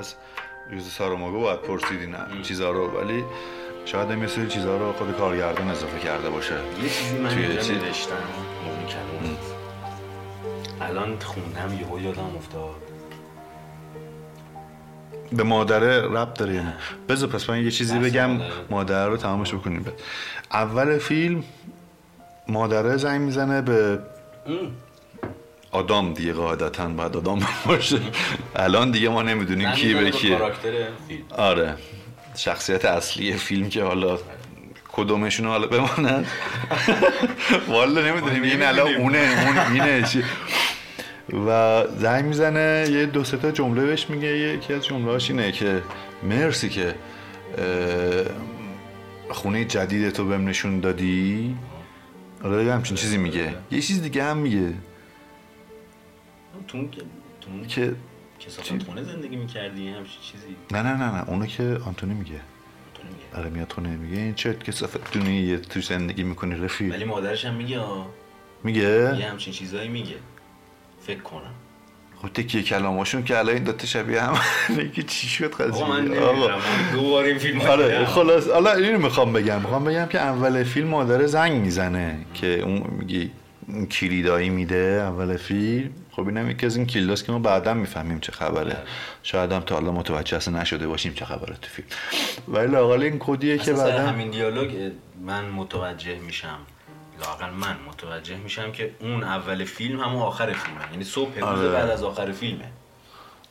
از یوز ساراماگو باید پرسید این چیزها رو. ولی شاید هم یه سری چیزها رو خود کارگردان اضافه کرده باشه. یه چیزی من اینجا؟ نوشتم کلمات الان خوندم یهو یادم افتاد. به مادره رب داره یا نه بذار پس من یه چیزی بگم. مادره. مادره رو تمامش بکنیم. اول فیلم مادره زنگ می‌زنه به آدام دیگه قاعدتا باید آدام باشه. الان دیگه ما نمی‌دونیم کی به کیه. آره. شخصیت اصلی فیلم که حالا کدومشون حالا بماند والا نمی‌دونیم. این الان اونه اون اینه. چی؟ و زنگ می‌زنه یه دو سه تا جمله بهش میگه. یکی از جمله اینه که مرسی که خونه جدید تو بهم نشون دادی. آره همچین چیزی میگه. یه چیز دیگه هم میگه. تو که تو اون که کسافت خونه زندگی می‌کردی همچین چیزی نه نه نه نه اونو که آنتونی میگه آره میاد خونه میگه این چه کسافت دونی یه تو زندگی می‌کنی رفیق ولی مادرش هم میگه آه. میگه یه همچین چیزایی میگه فکر کنم خب تکیه کلاماشون که الان این دوتا شبیه هم میگه چی شد قضیه آقا من دوباره این فیلم آره خلاص حالا اینو می‌خوام بگم می‌خوام بگم که اول فیلم مادر زنگ می‌زنه که اون میگه کلیدایی میده اول فیلم. خب اینم یکی از این کلیداست که ما بعدا می‌فهمیم چه خبره. شاید هم تا حالا متوجه اصلا نشده باشیم چه خبره تو فیلم. ولی لاقل این کدیه که بعدا همین دیالوگ من متوجه میشم. لاقل من متوجه میشم که اون اول فیلم همون آخر فیلمه. یعنی صبح آره. بعد از آخر فیلمه.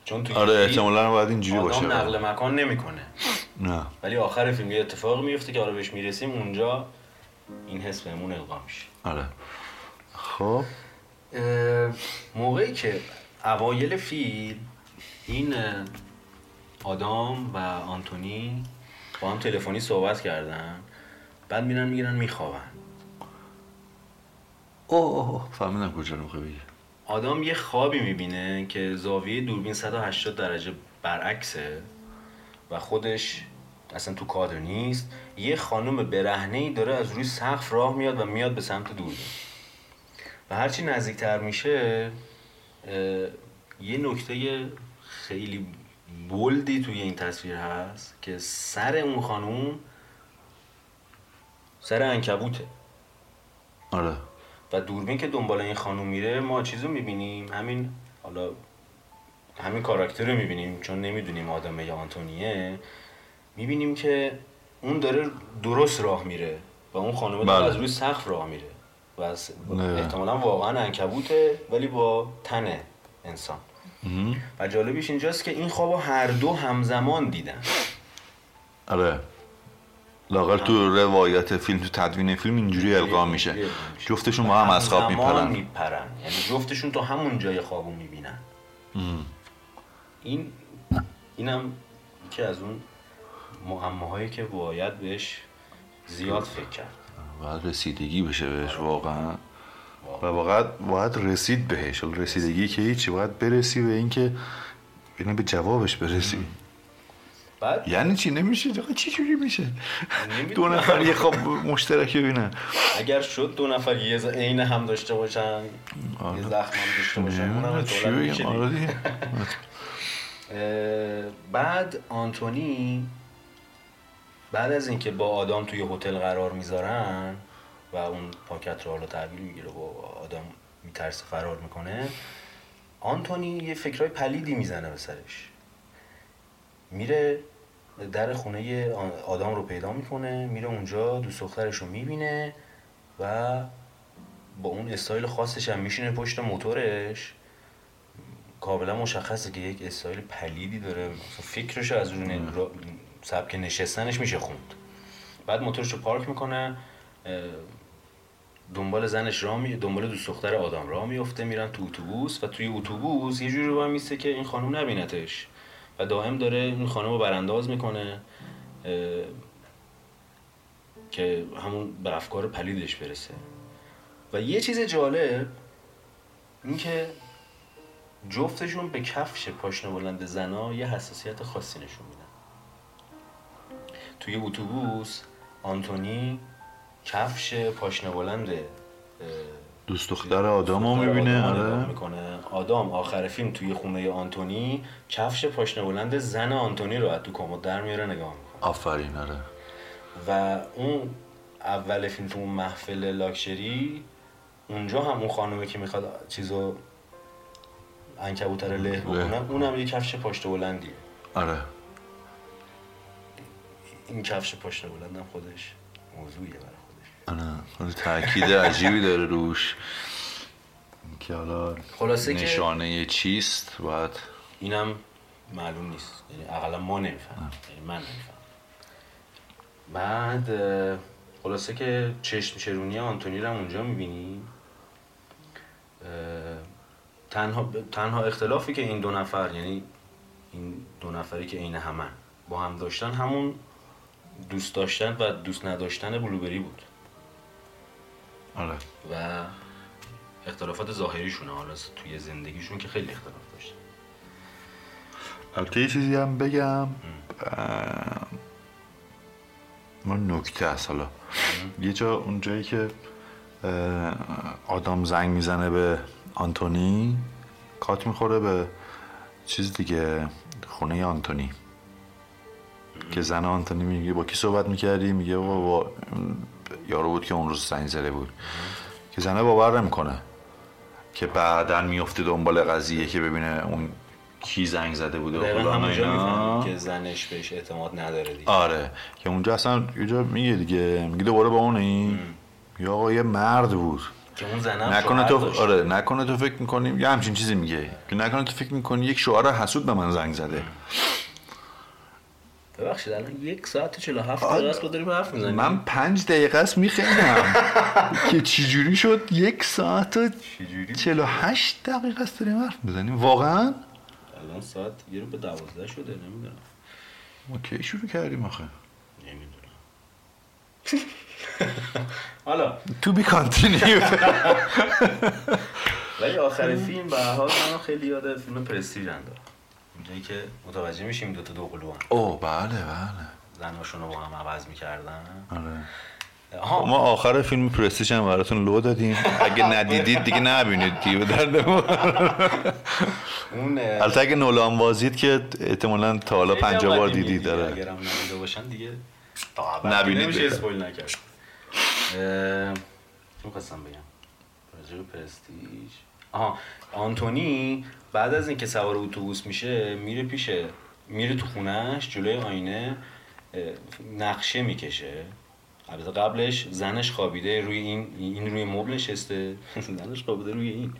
چون توی آره احتمالاً باید اینجوری باشه. آدم نقل مکان نمی‌کنه. نه. ولی آخر فیلم یه اتفاق میفته که حالا بهش می‌رسیم اونجا این حس بهمون القا میشه. آره. خب. موقعی که اوایل فیلم این آدام و آنتونی با هم تلفنی صحبت کردن بعد میرن می‌گیرن میخوابن. اوه اوه فهمیدم کجا رو می‌خوای آدام یه خوابی می‌بینه که زاویه دوربین 180 درجه برعکسه و خودش اصلا تو کادر نیست. یه خانم برهنه ای داره از روی سقف راه میاد و میاد به سمت دوربین. و هرچی نزدیکتر میشه یه نکته خیلی بولدی توی این تصویر هست که سر اون خانوم سر انکبوته آره. و دوربین که دنبال این خانوم میره ما چیزو می‌بینیم. همین حالا همین کاراکتر رو می‌بینیم چون نمی‌دونیم آدمه یا آنتونیه. می‌بینیم که اون داره درست راه میره و اون خانومه داره بله. از روی سقف راه میره. و از-. احتمالا واقعا انکبوته ولی با تن انسان. و جالبیش اینجاست که این خوابو هر دو همزمان دیدن. آره. لاقل تو روایت فیلم تو تدوین فیلم اینجوری القا میشه. جفتشون با هم از خواب میپرن. میپرن. یعنی جفتشون تو همون جای خوابو می‌بینن. این اینم که از اون معماهایی که باید بهش زیاد فکر کرد. باید رسیدگی بشه بهش واقعا. و واقعا باید رسید بهش. رسیدگی که هیچی باید برسی به اینکه یعنی به جوابش برسی. بعد؟ یعنی چی؟ نمیشه. چی جوری میشه. دو نفر یه خواب مشترک ببینن. اگر شد دو نفر یه ز- عین هم داشته باشن یه زخم هم داشته باشن اونم چی بگم. آره بعد آنتونی بعد از اینکه با آدام توی هتل قرار می‌ذارن و اون پاکت رو حالا تحویل می‌گیره و آدم میترسه فرار می‌کنه آنتونی یه فکرهای پلیدی می‌زنه به سرش. میره در خونه آ- آدام رو پیدا می‌کنه میره اونجا دوست دخترش رو می‌بینه و با اون استایل خاصش هم میشینه پشت موتورش. کاملا مشخصه که یک استایل پلیدی داره. فکرشو از روی ن- را- سبک نشستنش میشه خوند. بعد موتورش رو پارک می‌کنه دنبال زنش راه دنبال دوست دختر آدم راه میفته میرن تو اتوبوس و توی اتوبوس یه جوری وایمیسته که این خانم نبینتش. و دائم داره این خانم رو برانداز می‌کنه که همون به افکار پلیدش برسه. و یه چیز جالب این که جفتشون به کفش پاشنه بلند زنا یه حساسیت خاصی نشون میدن توی اتوبوس آنتونی کفش پاشنه بلند دوست دختر آدم رو می‌بینه آره. می‌کنه. آدام آخر فیلم توی خونه آنتونی کفش پاشنه بلند زن آنتونی رو از تو کمد در میاره نگاه می‌کنه. آفرین آره. و اون اول فیلم تو اون محفل لاکچری اونجا هم اون خانومه که می‌خواد چیزو انکبوتر له بکنه اونم یه کفش پشت بلندیه. آره. این کفش پشت بلندم خودش. موضوعیه برای خودش. آره تاکید عجیبی داره روش. که حالا خلاصه که نشانه چیست؟ باید اینم معلوم نیست. یعنی اقلا ما نمیفهم یعنی من نمیفهم بعد خلاصه که چشم چرونی آنتونی رو هم اونجا می‌بینی. تنها تنها اختلافی که این دو نفر یعنی این دو نفری که عین همن با هم داشتن همون دوست داشتن و دوست نداشتن بلوبری بود. آره. و اختلافات ظاهریشونه حالا توی زندگیشون که خیلی اختلاف داشتن. البته یه چیزی هم بگم. ما نکته است حالا. یه جا اونجایی که اه، آدام زنگ می‌زنه به آنتونی کات می‌خوره به چیز دیگه خونه آنتونی. که زن آنتونی میگه با کی صحبت می‌کردی؟ میگه با, با یارو بود که اون روز زنگ زده بود. که زنه باور نمی‌کنه که بعدا میفته دنبال قضیه که ببینه اون کی زنگ زده بوده و همونجا که زنش بهش اعتماد نداره دیگه. آره. که اونجا اصلا یه میگه دیگه میگه دوباره با اون این یا آقا یه مرد بود. که اون زنم نکنه تو داشت. آره نکنه تو فکر می‌کنی یه همچین چیزی میگه. که نکنه تو فکر می‌کنی یک شوهر حسود به من زنگ زده. ببخشید الان یک ساعت و 47 دقیقه است داریم حرف می‌زنیم. من پنج دقیقه است میخندم. که چجوری شد؟ یک ساعت و چجوری؟ چلو هشت دقیقه است داریم حرف می‌زنیم. واقعا؟ الان ساعت یه رو به دوازده شده نمی‌دونم. ما کی شروع کردیم آخه؟ نمی‌دونم. حالا. to be continue ولی آخر فیلم به حال منو خیلی یاد فیلم پرستیژ انداخت. اونجایی که متوجه میشیم دوتا دو قلو هم. اوه بله بله. زناشون رو با هم عوض می‌کردن. آره. آها. ما آخر فیلم پرستیژ هم براتون لو دادیم. اگه ندیدید دیگه نبینید دیگه درد اون البته اگه نولان بازید که احتمالا تا حالا خیلی هم پنجاه بار قدیمیه دیدید دیگه. داره اگرم ندیده باشن دیگه نبینید نمیشه. اسپویل نکرد. اه، چون خواستم بگم. راجع به پرستیژ. آها. آنتونی بعد از اینکه سوار اتوبوس میشه میره پیش میره تو خونش جلوی آینه نقشه می‌کشه. البته قبلش زنش خوابیده روی این این روی مبل نشسته. زنش خوابیده روی این.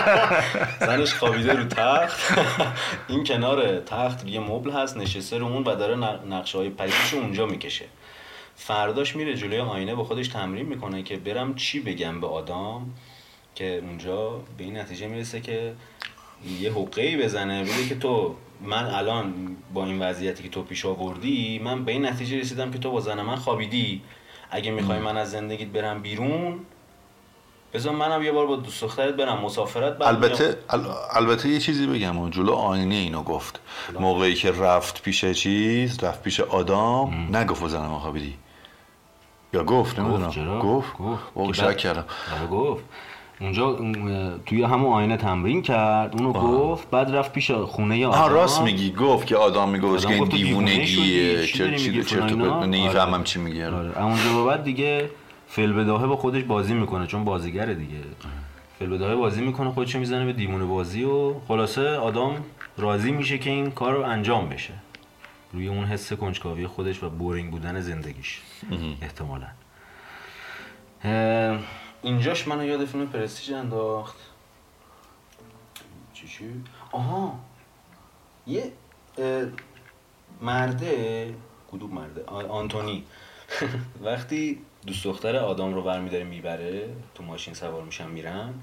زنش خوابیده رو تخت. این کنار تخت یه مبل هست نشسته رو اون و داره نقشه های پریدش اونجا می‌کشه. فرداش میره جلوی آینه با خودش تمرین می‌کنه که برم چی بگم به آدام که اونجا به این نتیجه می‌رسه که یه حقه بزنه. بگه که تو من الان با این وضعیتی که تو پیش آوردی من به این نتیجه رسیدم که تو با زن من خوابیدی. اگه می‌خوای من از زندگیت برم بیرون بذار منم یه بار با دوست دخترت برم. مسافرت بعد البته ال- البته یه چیزی بگم. و جلو آینه اینو گفت. موقعی که رفت پیش چیز رفت پیش آدام نگفت زن ما خوابیدی. یا گفت نمی‌دونم؟ گفت. گفت. که شک کردم. آره گفت. اونجا اون، توی همون آینه تمرین کرد. اونو گفت بعد رفت پیش خونه آدم. آها راست میگی. گفت که آدم می‌گفت که این دیوونگیه. چرت اینا؟ نمی‌فهمم آره. چی میگه. آره. اونجا به بعد دیگه فیل بداهه با خودش بازی می‌کنه چون بازیگره دیگه. فیل بداهه بازی می‌کنه خودش می‌زنه به دیوونه بازی و خلاصه آدم راضی میشه که این کار رو انجام بشه. روی اون حس کنجکاوی خودش و بورینگ بودن زندگیش احتمالا. اینجاش منو یاد فیلم پرستیژ انداخت. چی چی؟ آها. یه اه، مرده کدوم مرده؟ آنتونی. وقتی دوست دختر آدام رو برمیداره می‌بره تو ماشین سوار میشن میرن.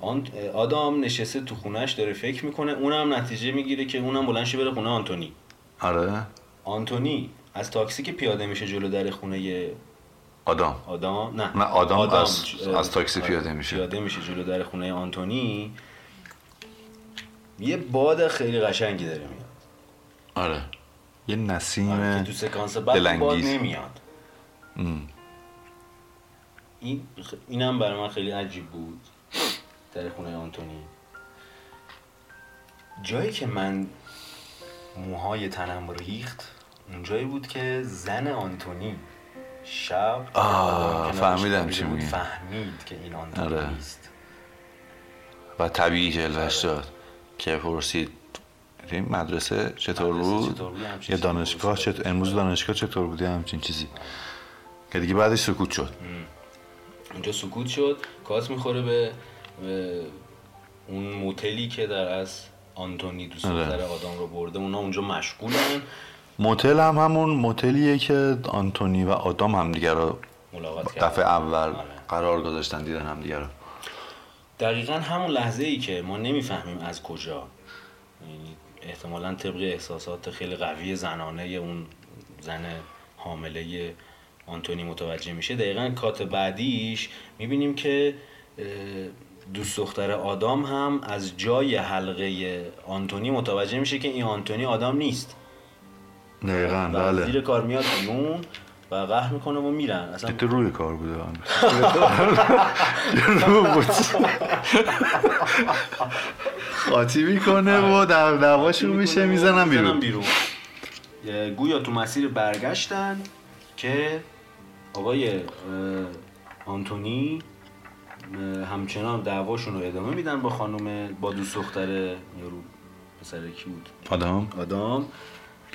آن آدام نشسته تو خونش داره فکر می‌کنه اونم نتیجه می‌گیره که اونم بلند شه بره خونه آنتونی. آره. آنتونی از تاکسی که پیاده میشه جلو در خونه آدم آدام؟ نه. نه، آدام از- اه، از تاکسی پیاده میشه. پیاده میشه جلو در خونه آنتونی. یه باد خیلی قشنگی داره میاد. آره. یه آره، که نسیم تو سکانس بعد باد. نمیاد. ام. این اینم برای من خیلی عجیب بود. در خونه آنتونی. جایی که من موهای تنم ریخت اونجایی بود که زن آنتونی شب. آه، فهمیدم چی میگی. فهمید که این آنتونی آره. نیست. و طبیعی جلوش داد. که پرسید این مدرسه چطور بود؟ یا دانشگاه. چطور امروز دانشگاه چطور بودی همچین چیزی. که دیگه بعدش سکوت شد. اونجا سکوت شد. کاس می‌خوره به, به اون موتلی که در از آنتونی دوست آره. دختر آدم رو برده. اونا اونجا مشغولن. موتل هم همون موتلیه که آنتونی و آدام همدیگه رو ملاقات کردن. دفعه اول آره. قرار گذاشتن دیدن همدیگه رو. دقیقا همون لحظه ای که ما نمی‌فهمیم از کجا. یعنی احتمالا طبق احساسات خیلی قوی زنانه اون زن حامله آنتونی متوجه میشه. دقیقا کات بعدیش می‌بینیم که دوست دختر آدام هم از جای حلقه آنتونی متوجه میشه که این آنتونی آدام نیست. دقیقا از زیر بله کار میاد بیرون و قهر می‌کنه و میرن. اصلا تو روی کار بوده رو بود. خاطی می‌کنه و در دواشون میشه می‌زنم بیرون. بیرون. گویا تو مسیر برگشتن که آقای آنتونی همچنان دعواشون رو ادامه میدن با خانم با دوست دختر یارو پسر کی بود؟ آدم آدام.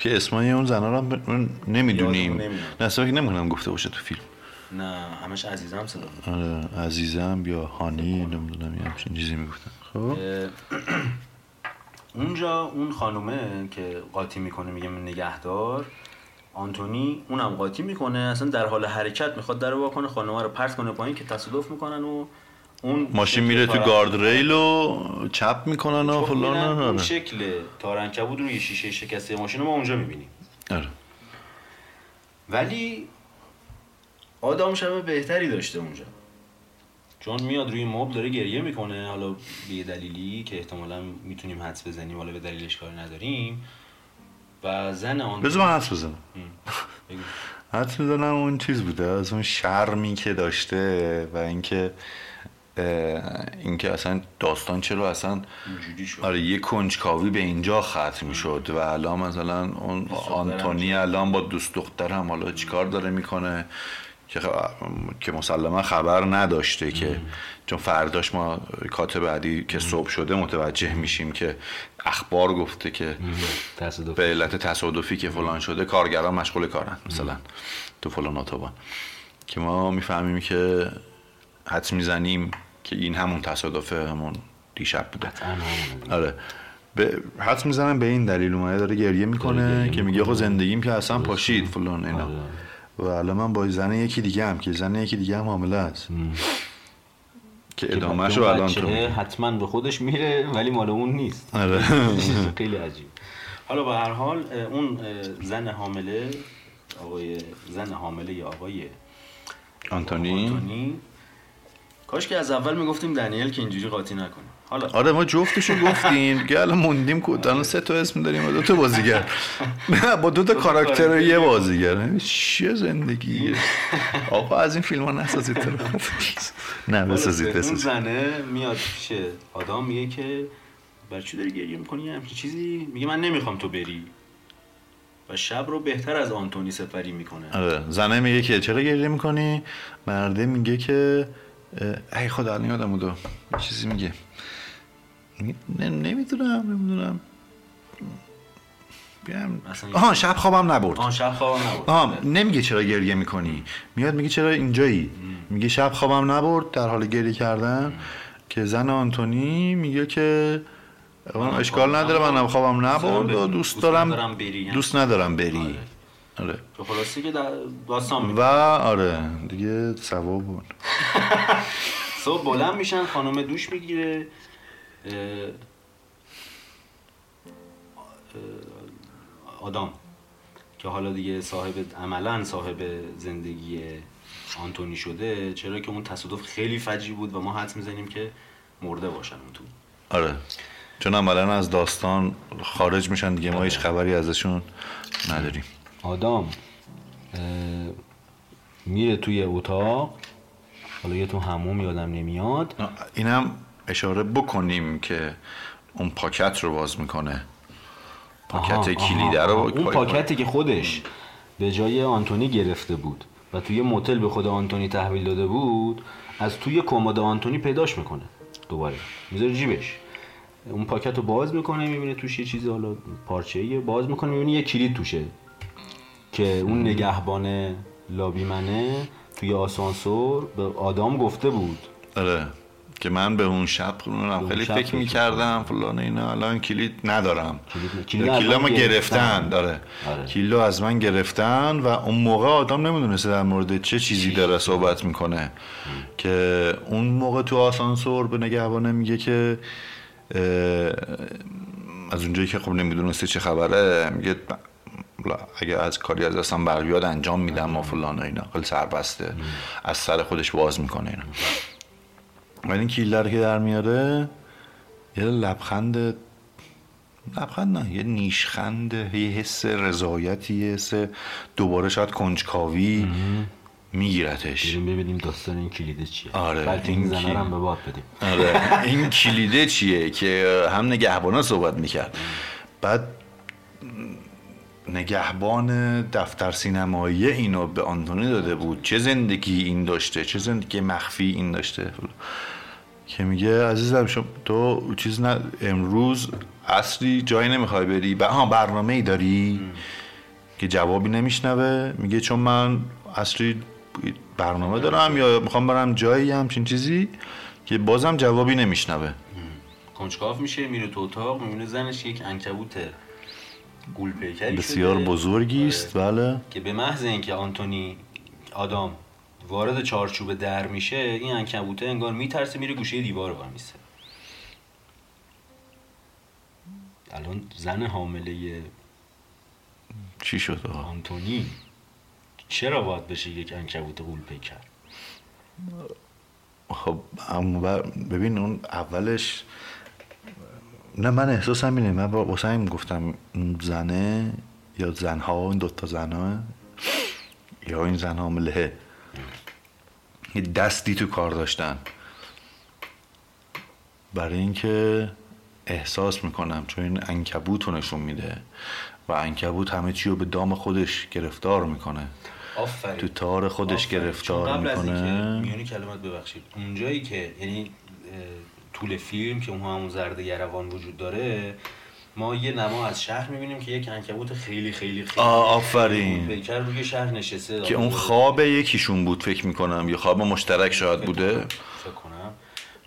که اسمای اون زنا رو هم نمی‌دونیم. نه فکر نمی‌کنم گفته باشه تو فیلم نه همش عزیزم صدا. آره عزیزم یا هانی نمی‌دونم یه همچین چیزی می‌گفتن خب اونجا اون خانومه که قاطی می‌کنه میگه من نگهدار آنتونی اونم قاطی می‌کنه اصلا در حال حرکت می‌خواد در وا کنه خانومه رو پرت کنه پایین که تصادف می‌کنن و اون ماشین میره تو گارد ریل و چپ می‌کنن و فلان اون. شکل تارنکبود روی شیشه شکسته ماشین رو ما اونجا می‌بینیم آره. ولی آدم شب بهتری داشته اونجا چون میاد روی مبل داره گریه می‌کنه حالا به یه دلیلی که احتمالا می‌تونیم حدس بزنیم حالا به دلیلش کاری نداریم و زن آن بذار من حدس بزنم. حدس می‌زنم اون چیز بوده از اون شرمی که داشته و اینکه اینکه اصلا داستان چرا اصلا شد. آره یه کنجکاوی به اینجا ختم شد و الان مثلا اون آنتونی الان با دوست دخترم حالا چیکار داره می‌کنه؟ که خ- که مسلما خبر نداشته که چون فرداش ما کات بعدی که صبح شده متوجه میشیم که اخبار گفته که به علت تصادفی که فلان شده کارگران مشغول کارن مثلا تو فلان اتوبان. که ما می‌فهمیم که حدس می‌زنیم که این همون تصادفه همون دیشب بوده. آره. به حدس می‌زنم به این دلیل اومده داره گریه می‌کنه که میگه آقا زندگیم که اصلا پاشید فلان اینا. و الان من با زن یکی دیگه هم که زن یکی دیگه هم حامله است. که ادامهش رو الان تو. حتما به خودش میره ولی مال اون نیست. آره. خیلی عجیب. حالا به هر حال اون زن حامله آقای زن حامله یا آقای آنتونی؟ آنتونی کاش که از اول می‌گفتیم دنیل که اینجوری قاطی نکنه. حالا آره ما جفتشو گفتیم. دیگه الان موندیم که الان سه تا اسم داریم و دو تا بازیگر. نه با دو تا کاراکتر و یه بازیگر. چیه زندگی. آقا از این فیلم ها نسازید. نه بسازید بسازید. زنه میاد پیش آدم میگه که بر چی داری گریه می‌کنی؟ همچین چیزی. میگه من نمی‌خوام تو بری. و شب رو بهتر از آنتونی سپری می‌کنه. آره زنه میگه که چرا گریه می‌کنی؟ مرده میگه که ای خدا الان یادم بود. یه چیزی میگه. نمی‌دونم نمی‌دونم. آها شب خوابم نبرد. آن شب خواب نبود آها نمیگه چرا گریه می‌کنی. میاد میگه چرا اینجایی؟ میگه شب خوابم نبرد در حال گریه کردن. که زن آنتونی میگه که اشکال خوابم نداره منم نبرد. خوابم دارم نبرد و. دوست دارم بری. دوست ندارم بری. آره. که خلاصی که دا- داستان و آره دیگه ثواب بود. صبح بلند میشن خانم دوش می‌گیره. آدم که حالا دیگه صاحب عملا صاحب زندگی آنتونی شده چرا که اون تصادف خیلی فجی بود و ما حدس می‌زنیم که مرده باشن اون تو. آره. چون عملا از داستان خارج میشن دیگه ما هیچ خبری ازشون نداریم. آدم میره توی اتاق حالا یه تو هموم یادم نمیاد. اینم اشاره بکنیم که اون پاکت رو باز می‌کنه. پاکت کلیده رو. اون پاکتی که خودش به جای آنتونی گرفته بود و توی موتل به خود آنتونی تحویل داده بود از توی کمد آنتونی پیداش می‌کنه دوباره. می‌ذاره جیبش. اون پاکت رو باز می‌کنه می‌بینه توش یه چیزی حالا پارچه باز می‌کنه می‌بینه یه کلید توشه. که اون نگهبان لابیمنه توی آسانسور به آدام گفته بود. آره که من به اون شب اونم اون خیلی شب فکر می‌کردم فلان اینا الان کلید ندارم. کلید- من گرفتن. داره آره. کلیدو از من گرفتن و اون موقع آدم نمی‌دونسته در مورد چه چیزی داره صحبت می‌کنه. که اون موقع تو آسانسور به نگهبانه میگه که از اونجایی که خب نمی‌دونسته چه خبره میگه اگه از کاری از دستم بر بیاد انجام میدم و فلان و اینا. خیلی سربسته. از سر خودش باز می‌کنه اینا. ولی این کیله رو که در میاره یه لبخند لبخند نه یه نیشخند یه حس رضایتی یه حس دوباره شاید کنجکاوی میگیرتش. بریم ببینیم داستان این کلیده چیه. آره، بلکه این این هم به باد بدیم. آره این کلیده چیه که هم نگهبانا صحبت می‌کرد. بعد نگهبان دفتر سینمایی اینو به آنتونی داده بود. چه زندگی این داشته؟ چه زندگی مخفی این داشته؟ که میگه عزیزم شما تو چیز نه امروز اصلی جایی نمی‌خوای بری. ب... ها برنامه ای داری؟ که جوابی نمیشنوه. میگه چون من اصلی برنامه دارم یا می‌خوام برم جایی همچین چیزی که بازم جوابی نمیشنوه. کنجکاو میشه میره تو اتاق می‌بینه زنش یک انکبوت گول پیکری بسیار. بزرگی است آره. بله که به محض اینکه آنتونی آدام وارد چارچوب در میشه این انکبوته انگار میترسه میره گوشه دیوار وای میسه الان زن حامله چی شد؟ آنتونی چرا باید بشه یک انکبوت غول پیکر خب ببین اون اولش نه من احساسم اینه. من با واسه همین گفتم زنه یا زنها این دوتا زنها یا این زن حامله یه دستی تو کار داشتن. برای اینکه احساس می‌کنم چون این انکبوت رو نشون میده و انکبوت همه چی رو به دام خودش گرفتار می‌کنه. آفرین. تو تار خودش آفرین. گرفتار چون قبل از می‌کنه. میونی کلمات ببخشید اونجایی که یعنی طول فیلم که اون همون زرد یروان وجود داره ما یه نما از شهر می‌بینیم که یک انکبوت خیلی خیلی خیلی آفرین. بیکر روی شهر نشسته. که اون خواب یکیشون بود فکر می‌کنم یا خواب مشترک شاید بوده. فکر کنم.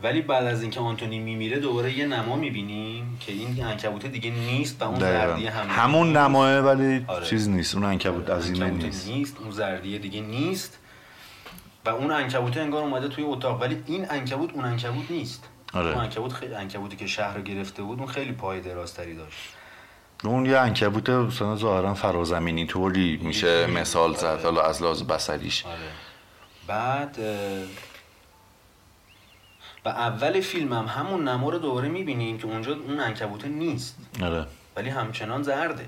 ولی بعد از اینکه آنتونی میمیره دوباره یه نما می‌بینیم که این انکبوت دیگه نیست و اون زردیه. هم همون نماه ولی آره. چیز نیست اون انکبوت عظیمه انکبوت نیست. نیست اون زردیه دیگه نیست. و اون انکبوت انگار اومده توی اتاق. ولی این انکبوت اون انکبوت نیست. آره. اون انکبوت خیلی انکبوتی که شهر رو گرفته بود اون خیلی پای درازتری داشت. اون یه انکبوت مثلا ظاهرا فرازمینی طوری میشه. مثال زد آره. حالا از لحاظ بصریش. آره. بعد و اول فیلم هم همون نما رو دوباره می‌بینیم که اونجا اون انکبوت نیست. آره. ولی همچنان زرده.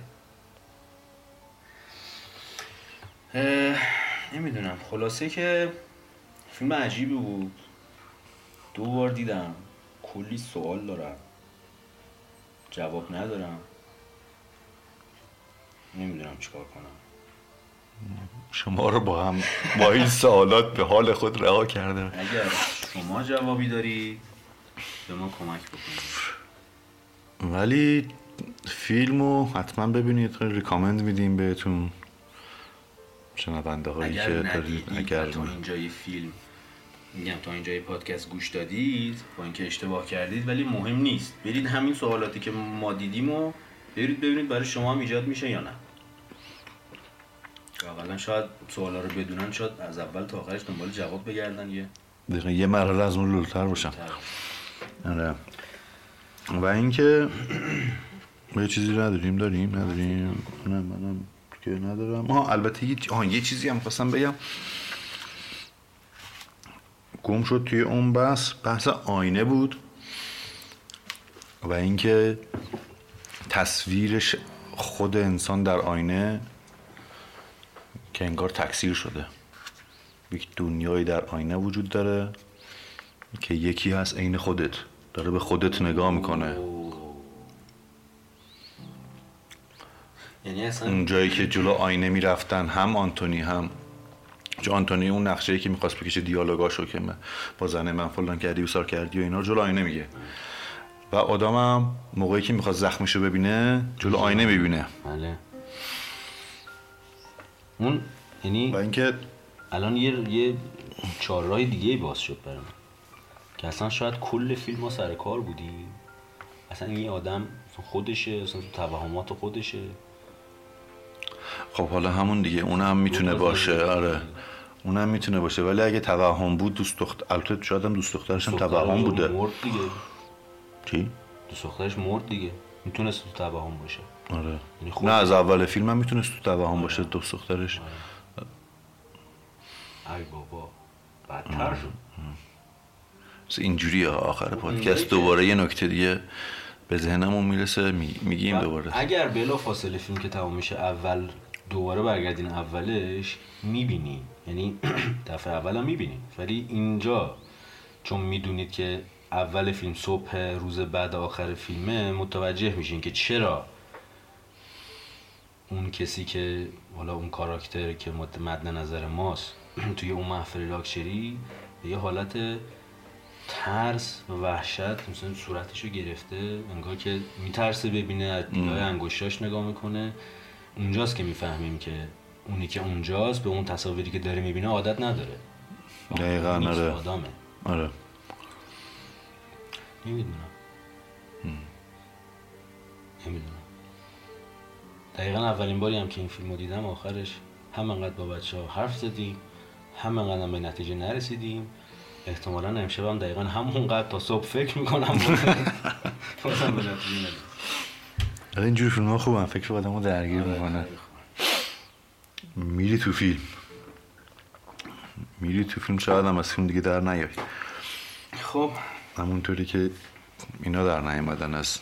نمی‌دونم. خلاصه که فیلم عجیبی بود. دو بار دیدم. کلی سوال دارم. جواب ندارم. نمی‌دونم چیکار کنم. شما رو با هم با این سوالات به حال خود رها کرده اگر شما جوابی دارید به ما کمک بکنید. ولی فیلمو حتما ببینید. خیلی ریکامند میدیم بهتون. شنونده هایی که اگر تا اینجای فیلم میگم تا اینجای پادکست گوش دادید با اینکه اشتباه کردید ولی مهم نیست. برید همین سوالاتی که ما دیدیم و برید ببینید برای شما هم ایجاد میشه یا نه. اولا شاید سوالا رو بدونن شاید از اول تا آخرش دنبال جواب بگردن یه. دقیقا یه مرحله از اون لولتر باشم. آره. و اینکه ما یه چیزی نداریم داریم نداریم. نه منم که ندارم. آه البته یه, آه یه چیزی هم خواستم بگم. گم شد توی اون بحث بحث آینه بود و اینکه تصویرش خود انسان در آینه که انگار تکثیر شده یک دنیایی در آینه وجود داره که یکی هست عین خودت داره به خودت نگاه می‌کنه. یعنی اصلا اون جایی که جلو آینه می‌رفتن هم آنتونی هم چون آنتونی اون نقشه ای که می‌خواست بکشه دیالوگاشو که من با زنه من فلان کردی و سار کردی و اینا رو جلو آینه میگه. و آدمم موقعی که می‌خواد زخمشو ببینه جلو آینه می‌بینه. بله. اون یعنی و اینکه الان یه یه چهارراه دیگه باز شد برای من. که اصلا شاید کل فیلم ما سر کار بودیم. اصلا این آدم خودشه اصلا تو توهمات خودشه. خب حالا همون دیگه اونم می‌تونه اون باشه. آره. اونم می‌تونه باشه. ولی اگه توهم بود دوست دختر البته شاید هم دوست دخترش هم توهم بوده. مرد دیگه. چی؟ دوست دخترش مرد دیگه. می‌تونست تو توهم باشه. آره. یعنی نه از اول فیلم هم می‌تونست تو توهم باشه دوست دخترش. ای بابا. بدتر شد. مثل اینجوری آخر پادکست دوباره یه نکته دیگه به ذهنمون می‌رسه می- میگیم دوباره. اگر بلا فاصله فیلم که تمام میشه اول دوباره برگردین اولش می‌بینی یعنی دفعه اول هم می‌بینی ولی اینجا چون می‌دونید که اول فیلم صبح روز بعد آخر فیلمه متوجه میشین که چرا اون کسی که حالا اون کاراکتر که مد نظر ماست توی اون محفل لاکچری به یه حالت ترس و وحشت مثلا صورتشو گرفته انگار که میترسه ببینه از انگشتاش نگاه می‌کنه. اونجاست که می‌فهمیم که اونی که اونجاست به اون تصاویری که داره می‌بینه عادت نداره. دقیقاً، آره. آدمه. آره. نمی‌دونم. نمی‌دونم. دقیقا اولین باری هم که این فیلم رو دیدم آخرش هم انقدر با بچه ها حرف زدیم هم انقدر هم به نتیجه نرسیدیم. احتمالا امشب هم دقیقا همونقدر تا صبح فکر می‌کنم. بازم به نتیجه نرسیدیم. آره اینجور فیلم ها خوبن. فکر آدمو درگیر آره، می‌کنه میری تو فیلم. میری تو فیلم شاید هم از فیلم دیگه در نیای. خب. همونطوری که اینا در نیومدن از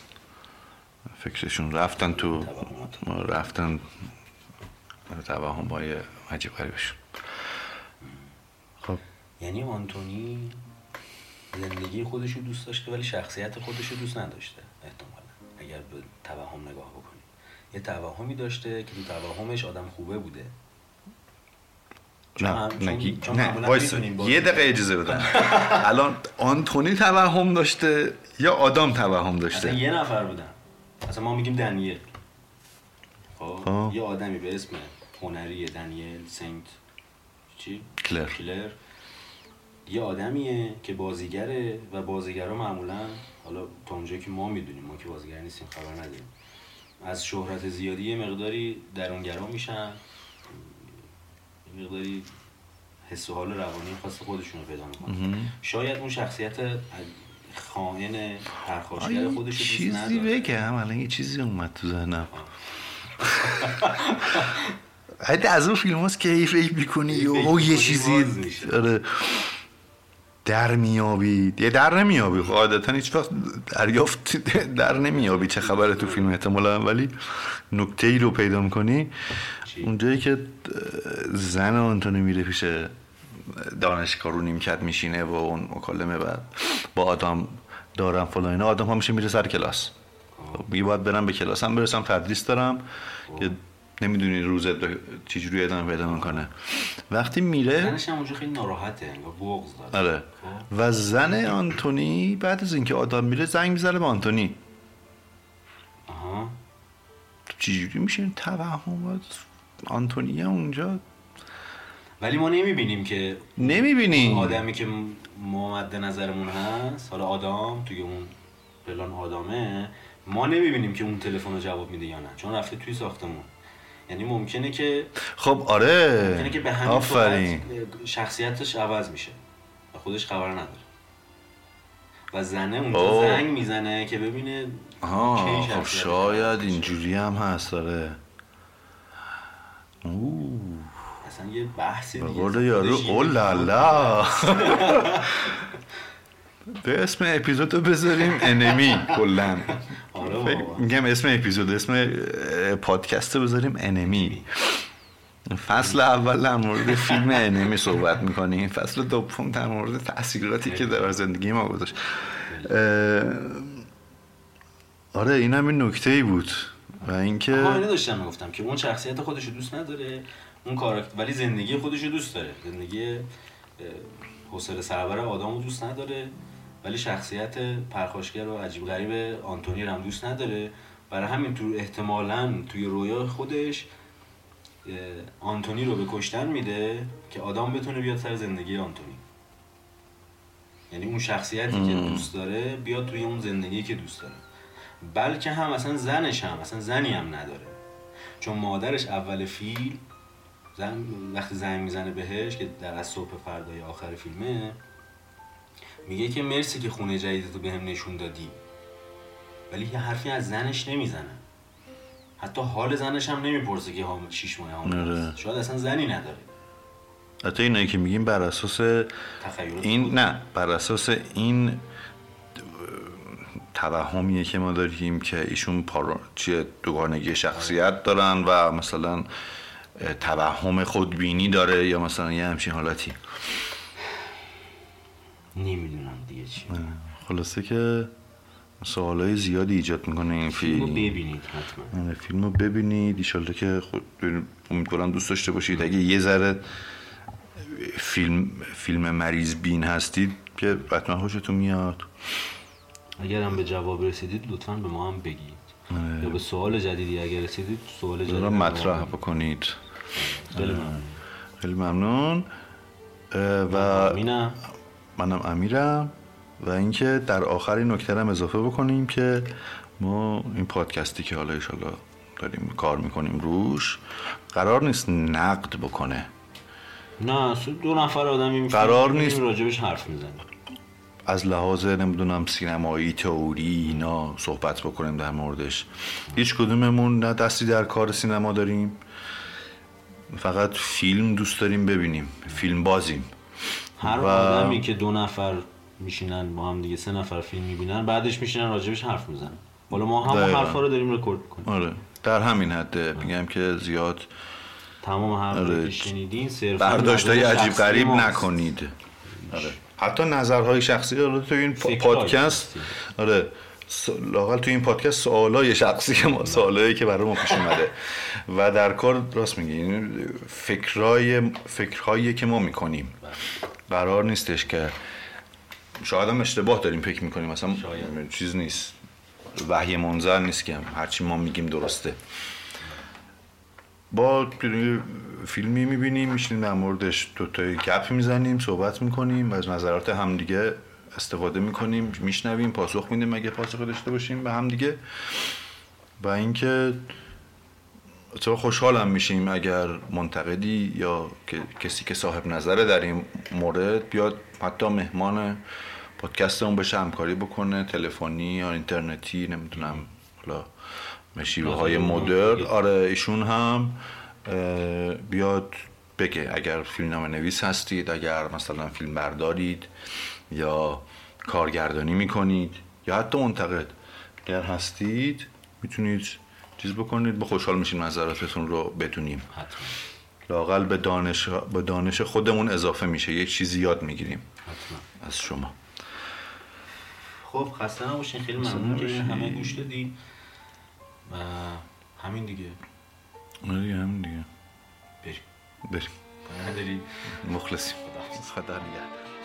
فکرشون. رفتن تو رفتن توهم های عجیب غریبشون. خب. یعنی آنتونی زندگی خودش رو دوست داشته ولی شخصیت خودش رو دوست نداشته احتمالا. اگر به توهم نگاه بکنی. یه توهمی داشته که تو توهمش آدم خوبه بوده. چون نه هم- چون- نه یه دقیقه اجازه بدن الان آنتونی توهم داشته یا آدام توهم اصلا داشته؟ یه نفر بودن. اصلا ما میگیم دنیل. خب خب. یه آدمی به اسم هنری دنیل سنت چی؟ کلر. کلر. یه آدمیه که بازیگره و بازیگرا معمولا حالا تا اونجایی که ما می‌دونیم ما که بازیگر نیستیم خبر نداریم. از شهرت زیادی یه مقداری درونگرا میشن. یه مقداری حس و حال روانی خاص خودشون رو پیدا می‌کنن. شاید اون شخصیت خائن پرخاشگر خودش رو چیزی بگم. الان یه چیزی اومد تو ذهنم. حتی از اون فیلم هست که ای فکر می‌کنی او یه چیزی. آره. در میابی یه در نمیابی. خب عادتا هیچ وقت دریافت در نمیابی. چه خبره تو فیلم احتمالا؟ ولی نکته ای رو پیدا می‌کنی؟ اونجایی که زن آنتونی میره پیش دانشگاه رو نیمکت میشینه و اون مکالمه بعد با آدم دارم فلان اینا آدم میشه میره سر کلاس. خب میگه باید برم به کلاس. هم برسم تدریس دارم. که نمی‌دونی روزت چجوری ادامه پیدا می‌کنه. وقتی میره زنش هم اونجا خیلی ناراحته بغض داره. آره. خب. و زن آنتونی بعد از اینکه آدم میره زنگ می‌زنه به آنتونی. آها. چجوری میشه این توهم؟ آنتونی اونجا ولی ما نمی‌بینیم که نمی‌بینی اون آدمی که ما مد نظرمون هست حالا آدم توی اون پلان آدمه ما نمی‌بینیم که اون تلفن رو جواب میده یا نه چون رفته توی ساختمون. یعنی ممکنه که خب آره. ممکنه که به همین آفرین. شخصیتش عوض میشه و خودش خبر نداره. و زنه اونجا اوه. زنگ می‌زنه که ببینه کی خب شاید. اینجوری هم هست داره اوه. اصلا یه بحثی به دیگه قول یارو یه oh là là به اسم اپیزود رو بذاریم Enemy بابا. میگم اسم اپیزود اسم پادکست بذاریم Enemy. فصل اول در مورد فیلم Enemy صحبت می‌کنیم. فصل دوم در مورد تاثیراتی که در زندگی ما گذاشت. آره این هم این نکته ای بود. و اینکه آها اینو داشتم می‌گفتم که اون شخصیت خودش دوست نداره اون کاراکتر ولی زندگی خودش دوست داره. زندگی حوصله سربر آدم رو دوست نداره. ولی شخصیت پرخاشگر و عجیب غریب آنتونی رو هم دوست نداره. برای همین تو احتمالا توی رویا خودش آنتونی رو به کشتن میده که آدم بتونه بیاد سر زندگی آنتونی. یعنی اون شخصیتی که دوست داره بیاد توی اون زندگی که دوست داره. بلکه هم اصلا زنش هم اصلا زنی هم نداره. چون مادرش اول فیلم زن وقتی زنگ می‌زنه بهش که در از صبح فردای آخر فیلمه میگه که مرسی که خونه جدیدتو بهم نشون دادی. ولی یه حرفی از زنش نمی‌زنه. حتی حال زنش هم نمی‌پرسه که حامل شیش ماه حامل آره. شاید اصلا زنی نداره. حتی اینایی که میگیم بر اساس این نه بر اساس این توهمیه که ما داریم که ایشون پارا... چیه دوگانگی شخصیت دارن و مثلا توهم خودبینی داره یا مثلا یه همچین حالتی. نمی‌دونم دیگه چی خلاصه که سوالای زیادی ایجاد می‌کنه این فیلمو فیلم. ببینید حتما. آره، فیلم رو ببینید. ایشالله که خود امیدوارم دوست داشته باشید. اگه یه ذره فیلم فیلم مریض بین هستید که حتما خوشتون میاد. اگر هم به جواب رسیدید لطفا به ما هم بگید. یا به سوال جدیدی اگر رسیدید سوال ما مطرح. بکنید. خیلی ممنون. خیلی ممنون. و منم امیرم و اینکه در آخر این نکته هم اضافه بکنیم که ما این پادکستی که حالا ایشالا داریم کار می‌کنیم روش قرار نیست نقد بکنه. نه دو نفر آدمی قرار نیست. راجبش حرف می‌زنیم. از لحاظ نمی‌دونم سینمایی تئوری اینا صحبت بکنیم در موردش. هیچ کدوممون نه دستی در کار سینما داریم. فقط فیلم دوست داریم ببینیم فیلم بازیم. هر و- آدمی که دو نفر میشینن با هم دیگه سه نفر فیلم می‌بینن بعدش میشینن راجبش حرف می‌زنن حالا ما هم. حرفا رو داریم رکورد می‌کنیم آره در همین حده میگم که زیاد تمام حرفا آره. که شنیدین صرفا برداشتای عجیب غریب. نکنید آره. حتی نظرهای شخصی حالا تو این پادکست. آره لاقل تو این پادکست سوالای شخصی که ما سوالایی که برای ما پیش اومده و در کار راست میگی این فکرای فکرهایی که ما می‌کنیم قرار نیستش که شاید هم اشتباه داریم فکر می‌کنیم. مثلا شاید. چیز نیست. وحی منظر نیست که هرچی ما میگیم درسته. با فیلمی می‌بینیم میشینیم در موردش دو تا گپ می‌زنیم صحبت می‌کنیم و از نظرات همدیگه استفاده می‌کنیم میشنویم پاسخ میدیم اگه پاسخ داشته باشیم به همدیگه. و اینکه تو خوشحالم میشیم اگر منتقدی یا کسی که صاحب نظره در این مورد بیاد حتی مهمان پادکستمون بشه همکاری بکنه تلفنی یا اینترنتی نمی‌دونم حالا شیوه های مدرن. آره ایشون هم بیاد بگه اگر فیلمنامه نویس هستید اگر مثلا فیلم بردارید یا کارگردانی می‌کنید یا حتی منتقد اگر هستید می‌تونید چیز بکنید به خوشحال میشین نظراتتون رو بدونیم حتما. لاقل به دانش به دانش خودمون اضافه میشه. یک چیزی یاد می‌گیریم. حتما. از شما. خب خسته نباشین. خیلی ممنون. که همه گوش دادین. و همین دیگه. آره دیگه همین دیگه. بریم. بریم. پایان داری مخلصیم. خداحافظ خدا نگهدار.